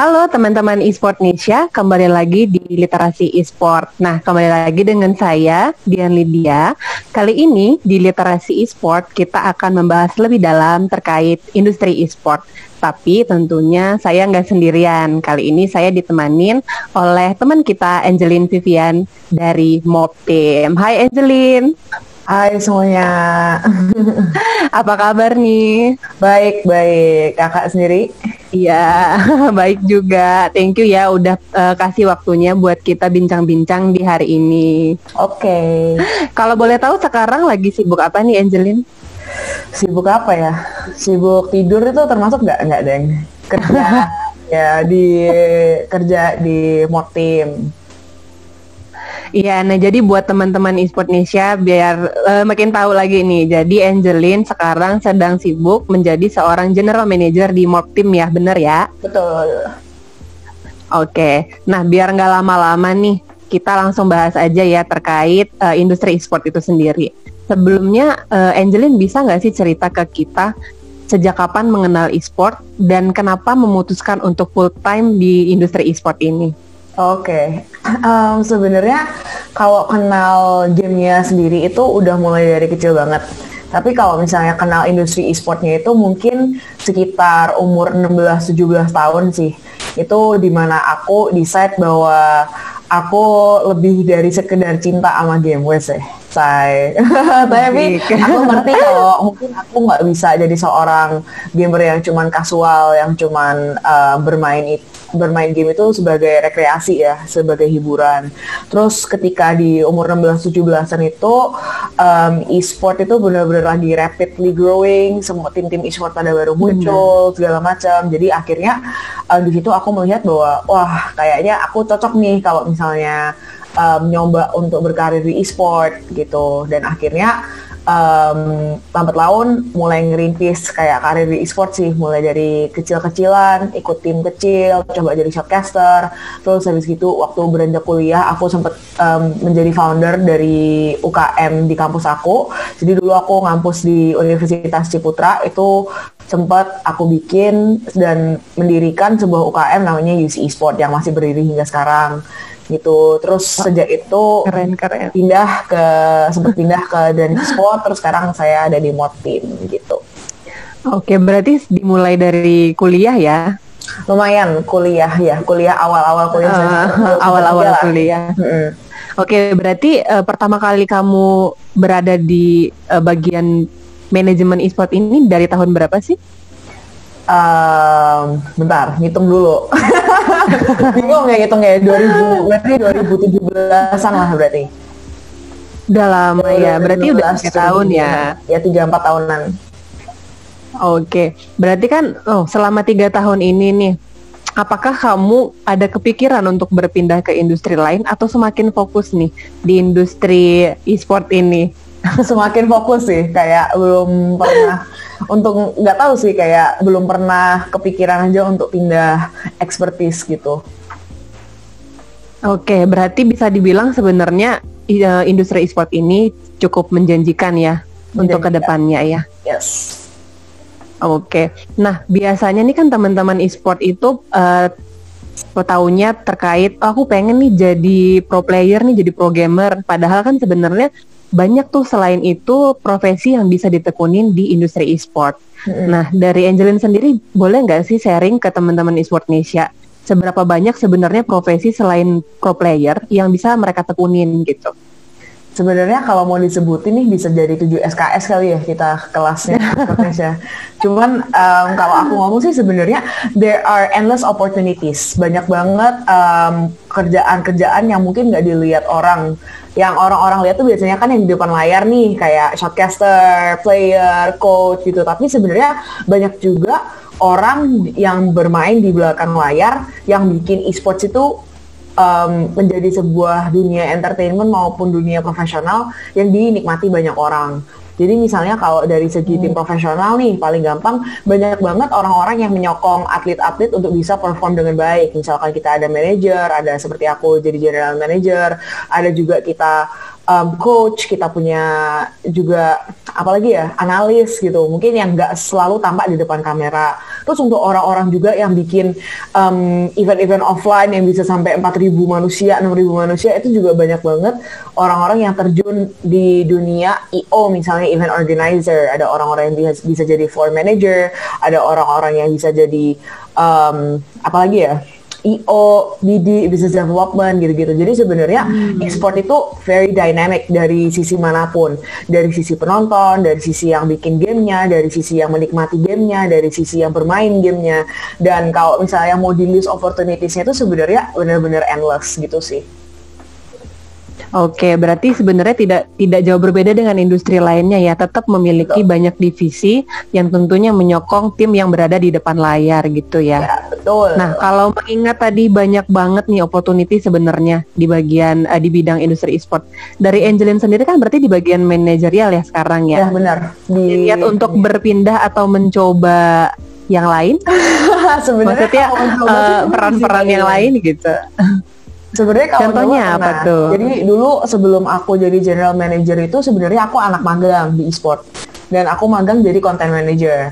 Halo teman-teman e-sport Indonesia, kembali lagi di Literasi e-sport. Nah, kembali lagi dengan saya, Dian Lydia. Kali ini di Literasi e-sport kita akan membahas lebih dalam terkait industri e-sport. Tapi tentunya saya nggak sendirian. Kali ini saya ditemanin oleh teman kita Angelin Vivian dari Mob Team. Hai Angelin. Hai semuanya. Apa kabar nih? Baik, baik. Kakak sendiri? Iya, baik juga. Thank you ya udah uh, kasih waktunya buat kita bincang-bincang di hari ini. Oke. Okay. Kalau boleh tahu sekarang lagi sibuk apa nih Angelin? Sibuk apa ya? Sibuk tidur itu termasuk nggak nggak deng? Kerja ya di kerja di Motim Iya, nah jadi buat teman-teman e-sport Indonesia biar uh, makin tahu lagi nih. Jadi Angelin sekarang sedang sibuk menjadi seorang general manager di Mob Team ya, bener ya? Betul. Oke, nah biar nggak lama-lama nih, kita langsung bahas aja ya terkait uh, industri e-sport itu sendiri. Sebelumnya, uh, Angelin bisa nggak sih cerita ke kita sejak kapan mengenal e-sport dan kenapa memutuskan untuk full time di industri e-sport ini? Oke, okay. um, sebenarnya kalau kenal gamenya sendiri itu udah mulai dari kecil banget. Tapi kalau misalnya kenal industri e-sportnya itu mungkin sekitar umur 16-17 tahun sih. Itu di mana aku decide bahwa aku lebih dari sekedar cinta sama game ya. Say. Tapi aku ngerti kalau mungkin aku nggak bisa jadi seorang gamer yang cuman kasual, yang cuman uh, bermain itu bermain game itu sebagai rekreasi ya, sebagai hiburan. Terus ketika di umur 16-17an itu um, e-sport itu benar-benar lagi rapidly growing, semua tim-tim e-sport pada baru muncul, Bener. segala macam. Jadi akhirnya um, di situ aku melihat bahwa wah kayaknya aku cocok nih kalau misalnya um, nyoba untuk berkarir di e-sport gitu. Dan akhirnya um, lambat laun mulai ngerintis kayak karir di e-sport sih. Mulai dari kecil-kecilan ikut tim kecil coba jadi shotcaster. Terus habis gitu waktu beranjak kuliah aku sempat um, menjadi founder dari UKM di kampus aku. Jadi dulu aku ngampus di Universitas Ciputra. Itu sempat aku bikin dan mendirikan sebuah UKM namanya UC Esport yang masih berdiri hingga sekarang gitu. Terus sejak itu keren keren pindah ke sempat pindah ke dan sport terus sekarang saya ada di team gitu. Oke, berarti dimulai dari kuliah ya? Lumayan kuliah ya, kuliah awal-awal kuliah. Uh, awal-awal kuliah. Hmm. Oke, berarti uh, pertama kali kamu berada di uh, bagian manajemen e-sport ini dari tahun berapa sih? Um, bentar, ngitung dulu. Bingung ya ngitung ya 2000 berarti 2017-an lah berarti. Udah lama ya, berarti udah tahun ya. Ya tiga empat tahunan. Oke, berarti kan oh selama tiga tahun ini nih, apakah kamu ada kepikiran untuk berpindah ke industri lain atau semakin fokus nih di industri e-sport ini? semakin fokus sih kayak belum pernah untuk nggak tahu sih kayak belum pernah kepikiran aja untuk pindah expertise gitu. Oke, berarti bisa dibilang sebenarnya uh, industri e-sport ini cukup menjanjikan ya menjanjikan. untuk ke depannya ya. Yes. Oke, nah biasanya nih kan teman-teman e-sport itu uh, tahunya terkait oh, aku pengen nih jadi pro player nih jadi pro gamer padahal kan sebenarnya banyak tuh selain itu profesi yang bisa ditekunin di industri e-sport. Mm-hmm. Nah, dari Angelin sendiri boleh nggak sih sharing ke teman-teman e-sport Indonesia seberapa banyak sebenarnya profesi selain pro player yang bisa mereka tekunin gitu? Sebenarnya kalau mau disebutin nih bisa jadi 7 SKS kali ya kita kelasnya Indonesia. Cuman um, kalau aku ngomong sih sebenarnya there are endless opportunities. Banyak banget um, kerjaan-kerjaan yang mungkin nggak dilihat orang yang orang-orang lihat tuh biasanya kan yang di depan layar nih kayak shotcaster, player, coach gitu. Tapi sebenarnya banyak juga orang yang bermain di belakang layar yang bikin e-sports itu um, menjadi sebuah dunia entertainment maupun dunia profesional yang dinikmati banyak orang. Jadi misalnya kalau dari segi tim hmm. profesional nih paling gampang banyak banget orang-orang yang menyokong atlet-atlet untuk bisa perform dengan baik. Misalkan kita ada manajer, ada seperti aku jadi general manager, ada juga kita um, coach, kita punya juga apalagi ya analis gitu. Mungkin yang nggak selalu tampak di depan kamera. Terus untuk orang-orang juga yang bikin um, event-event offline yang bisa sampai 4.000 manusia, 6.000 manusia itu juga banyak banget orang-orang yang terjun di dunia IO misalnya event organizer. Ada orang-orang yang bisa, bisa jadi floor manager, ada orang-orang yang bisa jadi um, apalagi ya IO, BD, business development gitu-gitu. Jadi sebenarnya hmm. e-sport itu very dynamic dari sisi mana pun, dari sisi penonton, dari sisi yang bikin gamenya, dari sisi yang menikmati gamenya, dari sisi yang bermain gamenya. Dan kalau misalnya mau di list opportunitiesnya itu sebenarnya benar-benar endless gitu sih. Oke, berarti sebenarnya tidak tidak jauh berbeda dengan industri lainnya ya, tetap memiliki betul. banyak divisi yang tentunya menyokong tim yang berada di depan layar gitu ya. Ya, betul. Nah, kalau mengingat tadi banyak banget nih opportunity sebenarnya di bagian uh, di bidang industri e-sport. Dari Angelin sendiri kan berarti di bagian manajerial ya sekarang ya. Ya, benar. Di Lihat untuk berpindah atau mencoba yang lain? Sebenarnya maksudnya uh, peran-peran yang lain gitu. Sebenarnya kalau contohnya dulu, apa tuh? Jadi dulu sebelum aku jadi general manager itu sebenarnya aku anak magang di e-sport dan aku magang jadi content manager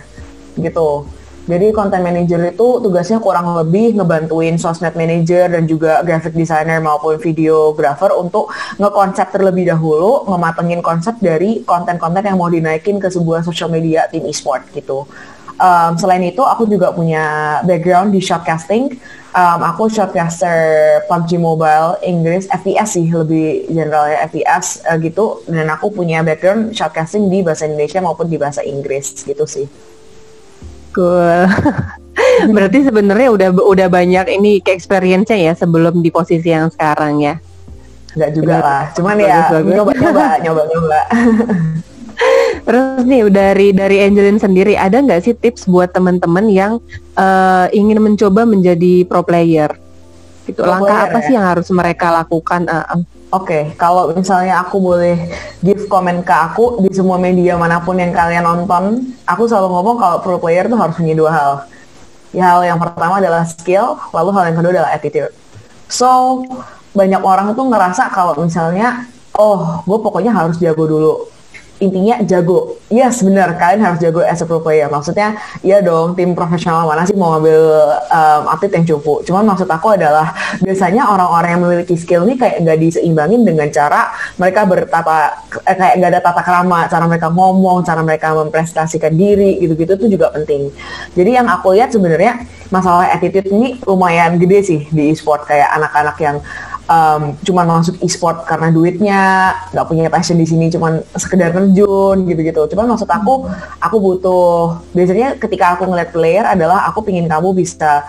gitu. Jadi content manager itu tugasnya kurang lebih ngebantuin sosmed manager dan juga graphic designer maupun videographer untuk ngekonsep terlebih dahulu, ngematengin konsep dari konten-konten yang mau dinaikin ke sebuah social media tim e-sport gitu. Um, selain itu aku juga punya background di shotcasting um, aku shortcaster PUBG Mobile Inggris FPS sih lebih generalnya FPS uh, gitu dan aku punya background shortcasting di bahasa Indonesia maupun di bahasa Inggris gitu sih. Cool. Berarti sebenarnya udah udah banyak ini ke experience-nya ya sebelum di posisi yang sekarang ya. Enggak juga Benar. lah. Cuman bagus, ya nyoba-nyoba nyoba-nyoba. Terus nih dari dari Angelin sendiri ada nggak sih tips buat teman-teman yang uh, ingin mencoba menjadi pro player? Itu pro langkah player, apa ya? sih yang harus mereka lakukan? Uh, Oke, okay, kalau misalnya aku boleh give komen ke aku di semua media mana pun yang kalian nonton, aku selalu ngomong kalau pro player tuh harus punya dua hal. Ya, hal yang pertama adalah skill, lalu hal yang kedua adalah attitude. So, banyak orang tuh ngerasa kalau misalnya, oh, gue pokoknya harus jago dulu intinya jago. Yes, benar. Kalian harus jago as a pro player. Maksudnya, iya dong, tim profesional mana sih mau ngambil um, atlet yang cupu. Cuman maksud aku adalah biasanya orang-orang yang memiliki skill ini kayak nggak diseimbangin dengan cara mereka bertata eh, kayak nggak ada tata kerama, cara mereka ngomong, cara mereka memprestasikan diri, gitu-gitu itu juga penting. Jadi yang aku lihat sebenarnya masalah attitude ini lumayan gede sih di e-sport kayak anak-anak yang um, cuman masuk e-sport karena duitnya nggak punya passion di sini cuman sekedar terjun gitu-gitu cuman maksud aku aku butuh biasanya ketika aku ngeliat player adalah aku pingin kamu bisa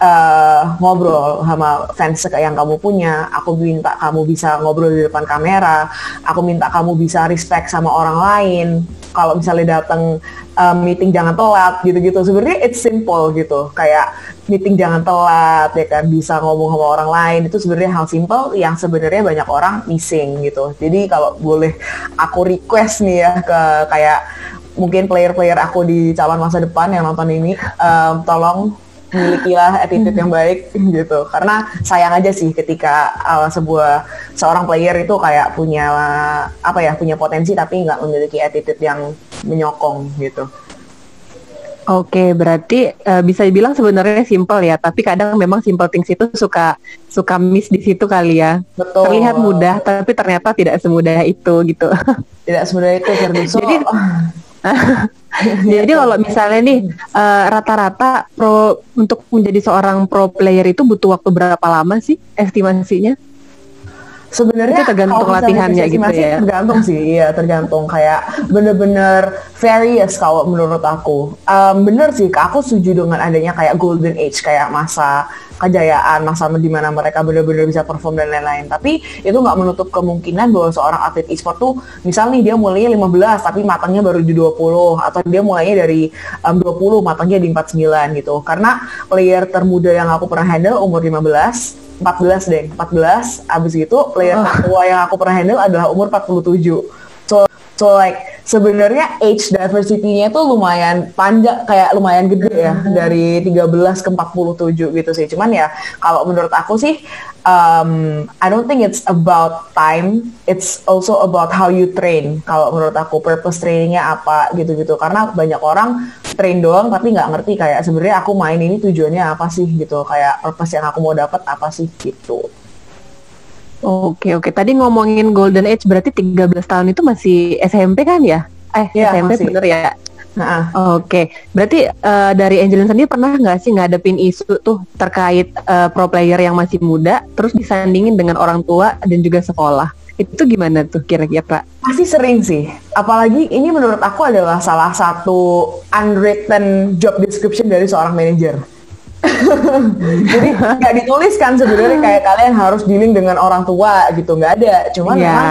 uh, ngobrol sama fans yang kamu punya. Aku minta kamu bisa ngobrol di depan kamera. Aku minta kamu bisa respect sama orang lain. Kalau misalnya datang um, meeting jangan telat gitu-gitu. Sebenarnya it's simple gitu. Kayak meeting jangan telat ya kan bisa ngomong sama orang lain itu sebenarnya hal simple yang sebenarnya banyak orang missing gitu. Jadi kalau boleh aku request nih ya ke kayak mungkin player-player aku di calon masa depan yang nonton ini um, tolong milikilah attitude yang baik gitu karena sayang aja sih ketika uh, sebuah seorang player itu kayak punya apa ya punya potensi tapi nggak memiliki attitude yang menyokong gitu Oke, berarti uh, bisa dibilang sebenarnya simple ya, tapi kadang memang simple things itu suka suka miss di situ kali ya. Betul. Terlihat mudah, tapi ternyata tidak semudah itu gitu. Tidak semudah itu. Jadi Jadi kalau misalnya nih uh, rata-rata pro untuk menjadi seorang pro player itu butuh waktu berapa lama sih estimasinya? Sebenarnya itu tergantung latihannya gitu ya. Tergantung sih, ya tergantung kayak bener-bener various kalau menurut aku. Um, bener sih, aku setuju dengan adanya kayak golden age kayak masa kejayaan masa di mana mereka benar-benar bisa perform dan lain-lain. Tapi itu nggak menutup kemungkinan bahwa seorang atlet e-sport tuh misalnya nih dia mulainya 15 tapi matangnya baru di 20 atau dia mulainya dari um, 20 matangnya di 49 gitu. Karena player termuda yang aku pernah handle umur 15 14 deh, 14 abis itu player oh. tertua yang aku pernah handle adalah umur 47 so so like sebenarnya age diversity-nya tuh lumayan panjang kayak lumayan gede ya hmm. dari 13 ke 47 gitu sih. Cuman ya kalau menurut aku sih um, I don't think it's about time, it's also about how you train. Kalau menurut aku purpose trainingnya apa gitu-gitu. Karena banyak orang train doang tapi nggak ngerti kayak sebenarnya aku main ini tujuannya apa sih gitu. Kayak purpose yang aku mau dapat apa sih gitu. Oke oke. Tadi ngomongin golden age berarti 13 tahun itu masih SMP kan ya? Eh ya, SMP masih. bener ya? Nah, Oke, okay. berarti uh, dari Angelin sendiri pernah nggak sih ngadepin isu tuh terkait uh, pro player yang masih muda, terus disandingin dengan orang tua dan juga sekolah? Itu gimana tuh kira-kira? Pasti sering sih. Apalagi ini menurut aku adalah salah satu unwritten job description dari seorang manajer jadi nggak ditulis kan sebenarnya kayak kalian harus dealing dengan orang tua gitu nggak ada. Cuman yeah. memang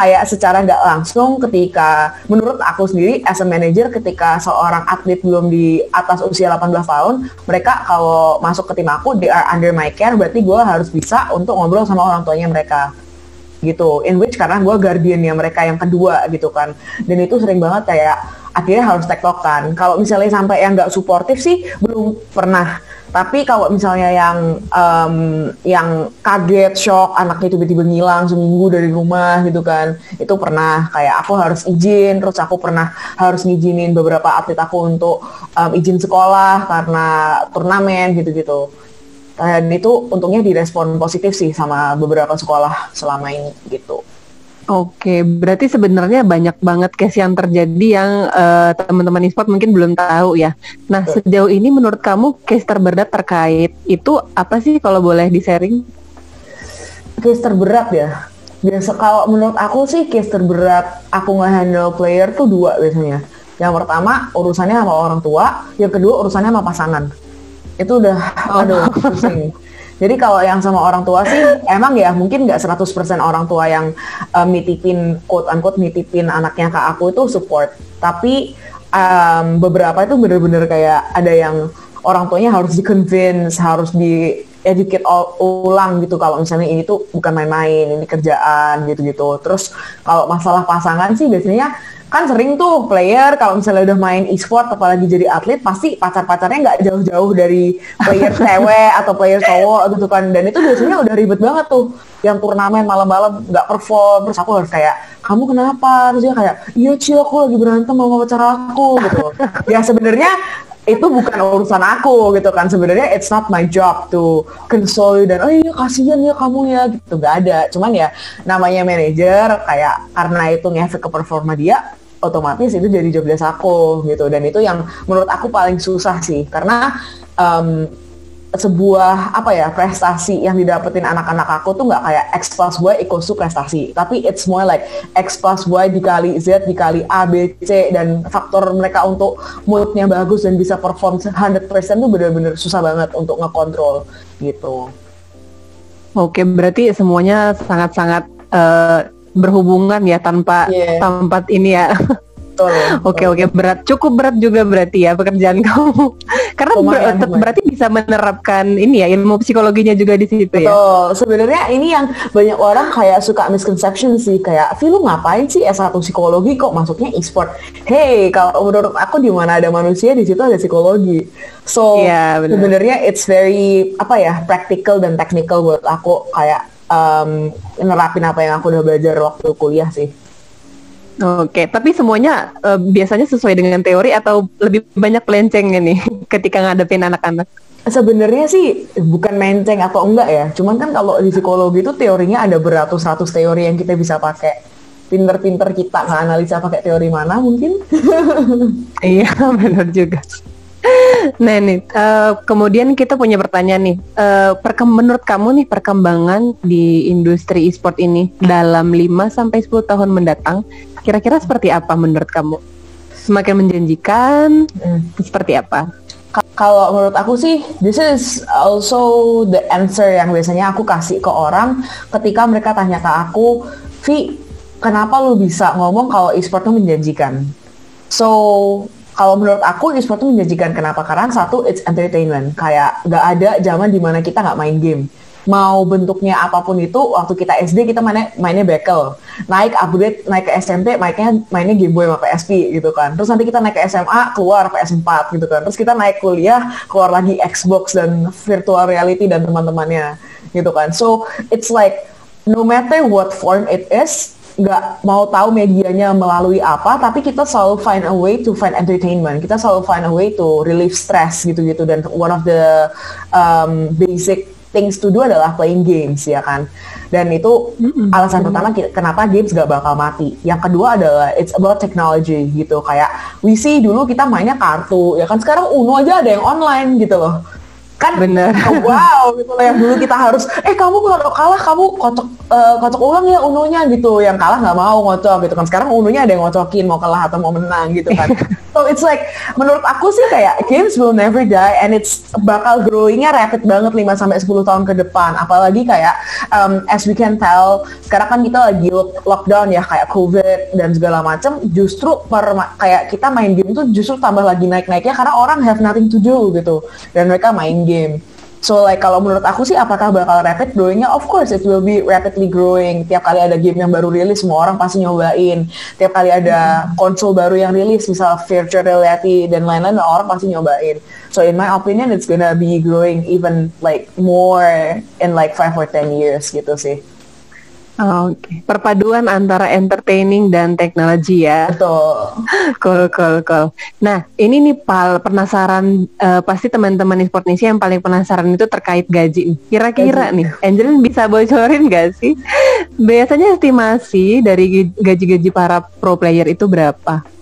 kayak secara nggak langsung ketika menurut aku sendiri as a manager ketika seorang atlet belum di atas usia 18 tahun mereka kalau masuk ke tim aku they are under my care berarti gue harus bisa untuk ngobrol sama orang tuanya mereka gitu. In which karena gue guardiannya mereka yang kedua gitu kan. Dan itu sering banget kayak akhirnya harus tektokan. Kalau misalnya sampai yang nggak suportif sih belum pernah. Tapi kalau misalnya yang um, yang kaget, shock, anaknya tiba-tiba ngilang seminggu dari rumah gitu kan, itu pernah. Kayak aku harus izin, terus aku pernah harus ngizinin beberapa atlet aku untuk um, izin sekolah karena turnamen gitu-gitu. Dan itu untungnya direspon positif sih sama beberapa sekolah selama ini gitu. Oke, berarti sebenarnya banyak banget case yang terjadi yang uh, teman-teman e-sport mungkin belum tahu ya. Nah, sejauh ini menurut kamu case terberat terkait itu apa sih kalau boleh di-sharing? Case terberat ya? Biasa kalau menurut aku sih case terberat aku nge-handle player tuh dua biasanya. Yang pertama urusannya sama orang tua, yang kedua urusannya sama pasangan. Itu udah oh. aduh pusing. Jadi kalau yang sama orang tua sih emang ya mungkin nggak 100% orang tua yang um, nitipin quote unquote nitipin anaknya ke aku itu support. Tapi um, beberapa itu bener-bener kayak ada yang orang tuanya harus di-convince, harus di educate ulang gitu kalau misalnya ini tuh bukan main-main, ini kerjaan gitu-gitu. Terus kalau masalah pasangan sih biasanya kan sering tuh player kalau misalnya udah main e-sport apalagi jadi atlet pasti pacar-pacarnya nggak jauh-jauh dari player cewek atau player cowok gitu kan. Dan itu biasanya udah ribet banget tuh. Yang turnamen malam-malam nggak perform terus aku harus kayak kamu kenapa? Terus dia kayak iya cio aku lagi berantem sama pacar aku gitu. Ya sebenarnya itu bukan urusan aku gitu kan. Sebenarnya it's not my job to console dan oh iya kasihan ya kamu ya gitu. Nggak ada. Cuman ya namanya manajer kayak karena itu ngefek ke performa dia otomatis itu jadi job desk aku gitu. Dan itu yang menurut aku paling susah sih. Karena um, sebuah apa ya prestasi yang didapetin anak-anak aku tuh nggak kayak X plus Y equals to prestasi tapi it's more like X plus Y dikali Z dikali A B C dan faktor mereka untuk moodnya bagus dan bisa perform 100% tuh bener-bener susah banget untuk ngekontrol gitu. Oke berarti semuanya sangat-sangat uh, berhubungan ya tanpa yeah. tanpa ini ya. Oke oke berat cukup berat juga berarti ya pekerjaan kamu karena ber lumayan. berarti bisa menerapkan ini ya ilmu psikologinya juga di situ ya. Betul. Sebenarnya ini yang banyak orang kayak suka misconception sih kayak, "Vi lu ngapain sih S1 psikologi kok masuknya e-sport?" Hey, kalau menurut aku di mana ada manusia di situ ada psikologi. So, yeah, sebenarnya it's very apa ya, practical dan technical buat aku kayak um, nerapin apa yang aku udah belajar waktu kuliah sih. Oke, tapi semuanya uh, biasanya sesuai dengan teori atau lebih banyak pelencengnya nih ketika ngadepin anak-anak? Sebenarnya sih bukan menceng atau enggak ya, cuman kan kalau di psikologi itu teorinya ada beratus-ratus teori yang kita bisa pakai. Pinter-pinter kita nggak analisa pakai teori mana mungkin? iya, benar juga. Nah nih, uh, kemudian kita punya pertanyaan nih. Uh, menurut kamu nih perkembangan di industri e-sport ini dalam 5 sampai 10 tahun mendatang, kira-kira seperti apa menurut kamu? Semakin menjanjikan? Hmm. Seperti apa? Kalau menurut aku sih, this is also the answer yang biasanya aku kasih ke orang ketika mereka tanya ke aku, Vi, kenapa lu bisa ngomong kalau e-sport itu menjanjikan? So, kalau menurut aku e-sport itu menjanjikan kenapa? Karena satu it's entertainment. Kayak nggak ada zaman di mana kita nggak main game. Mau bentuknya apa pun itu waktu kita SD kita mainnya mainnya bekel naik upgrade naik ke SMP mainnya mainnya Game Boy sama PSP gitu kan. Terus nanti kita naik ke SMA keluar PS4 gitu kan. Terus kita naik kuliah keluar lagi Xbox dan virtual reality dan teman-temannya gitu kan. So it's like no matter what form it is nggak mau tahu medianya melalui apa, tapi kita selalu find a way to find entertainment. Kita selalu find a way to relieve stress gitu-gitu. Dan one of the um, basic things to do adalah playing games ya kan dan itu mm-hmm. alasan mm-hmm. pertama kenapa games gak bakal mati yang kedua adalah it's about technology gitu kayak we see dulu kita mainnya kartu ya kan sekarang Uno aja ada yang online gitu loh kan bener wow gitu loh yang dulu kita harus eh kamu kalau kalah kamu kocok uh, kocok ulang ya ununya gitu yang kalah nggak mau ngocok gitu kan. Sekarang ununya ada yang ngocokin mau kalah atau mau menang gitu kan. So it's like menurut aku sih kayak games will never die and it's bakal growingnya rapid banget 5 sampai 10 tahun ke depan. Apalagi kayak um, as we can tell sekarang kan kita lagi lockdown ya kayak covid dan segala macam justru per kayak kita main game tuh justru tambah lagi naik-naiknya karena orang have nothing to do gitu. Dan mereka main game So like kalau menurut aku sih apakah bakal rapid growingnya? Of course it will be rapidly growing. Tiap kali ada game yang baru rilis semua orang pasti nyobain. Tiap kali ada konsol baru yang rilis misal virtual reality dan lain-lain orang pasti nyobain. So in my opinion it's gonna be growing even like more in like 5 or 10 years gitu sih. Oh, Oke, okay. perpaduan antara entertaining dan teknologi ya. Betul. cool, cool, cool. Nah, ini nih Pal, penasaran uh, pasti teman-teman Indonesia yang paling penasaran itu terkait gaji. Kira-kira nih, Angelin bisa bocorin gak sih? Biasanya estimasi dari gaji-gaji para pro player itu berapa?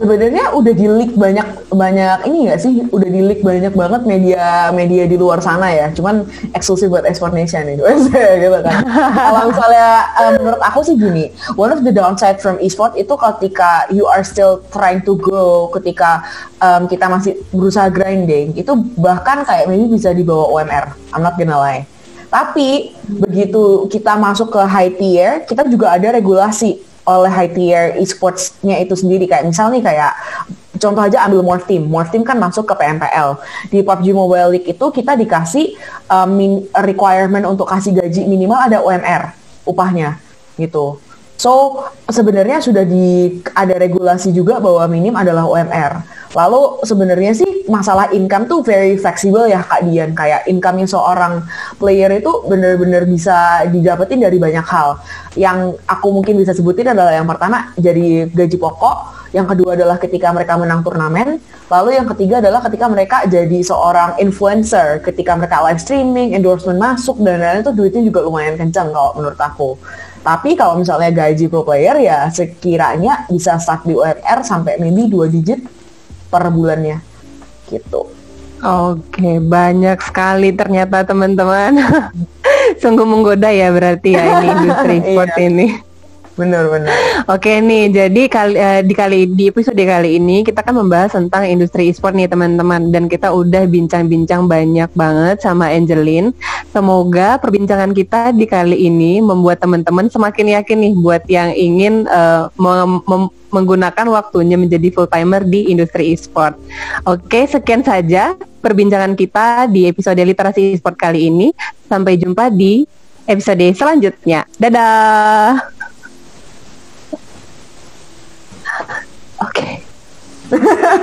Sebenarnya udah di leak banyak banyak ini nggak sih? Udah di leak banyak banget media media di luar sana ya. Cuman eksklusif buat Export Nation nih gitu kan. Kalau misalnya um, menurut aku sih gini one of the downside from e-sport itu ketika you are still trying to grow ketika um, kita masih berusaha grinding itu bahkan kayak maybe bisa dibawa UMR I'm not gonna lie. Tapi begitu kita masuk ke high tier kita juga ada regulasi oleh high tier esportsnya itu sendiri kayak misalnya kayak contoh aja ambil Morph Team. Morph Team kan masuk ke PMPL. Di PUBG Mobile League itu kita dikasih um, requirement untuk kasih gaji minimal ada UMR upahnya gitu. So sebenarnya sudah di ada regulasi juga bahwa minim adalah UMR. Lalu sebenarnya sih masalah income tuh very flexible ya Kak Dian. Kayak income-nya seorang player itu benar-benar bisa didapetin dari banyak hal. Yang aku mungkin bisa sebutin adalah yang pertama jadi gaji pokok, yang kedua adalah ketika mereka menang turnamen, lalu yang ketiga adalah ketika mereka jadi seorang influencer, ketika mereka live streaming, endorsement masuk dan lain-lain itu duitnya juga lumayan kencang kalau menurut aku. Tapi kalau misalnya gaji pro player ya sekiranya bisa start di UMR sampai maybe 2 digit per bulannya gitu. Oke, banyak sekali ternyata teman-teman. Sungguh menggoda ya berarti ya ini industri sport iya. ini. Benar-benar. Oke nih, jadi kali uh, di kali di episode kali ini kita kan membahas tentang industri e-sport nih teman-teman dan kita udah bincang-bincang banyak banget sama Angelin. Semoga perbincangan kita di kali ini membuat teman-teman semakin yakin nih buat yang ingin uh, mem mem menggunakan waktunya menjadi full timer di industri e-sport. Oke, sekian saja perbincangan kita di episode literasi e-sport kali ini. Sampai jumpa di episode selanjutnya. Dadah. Okay.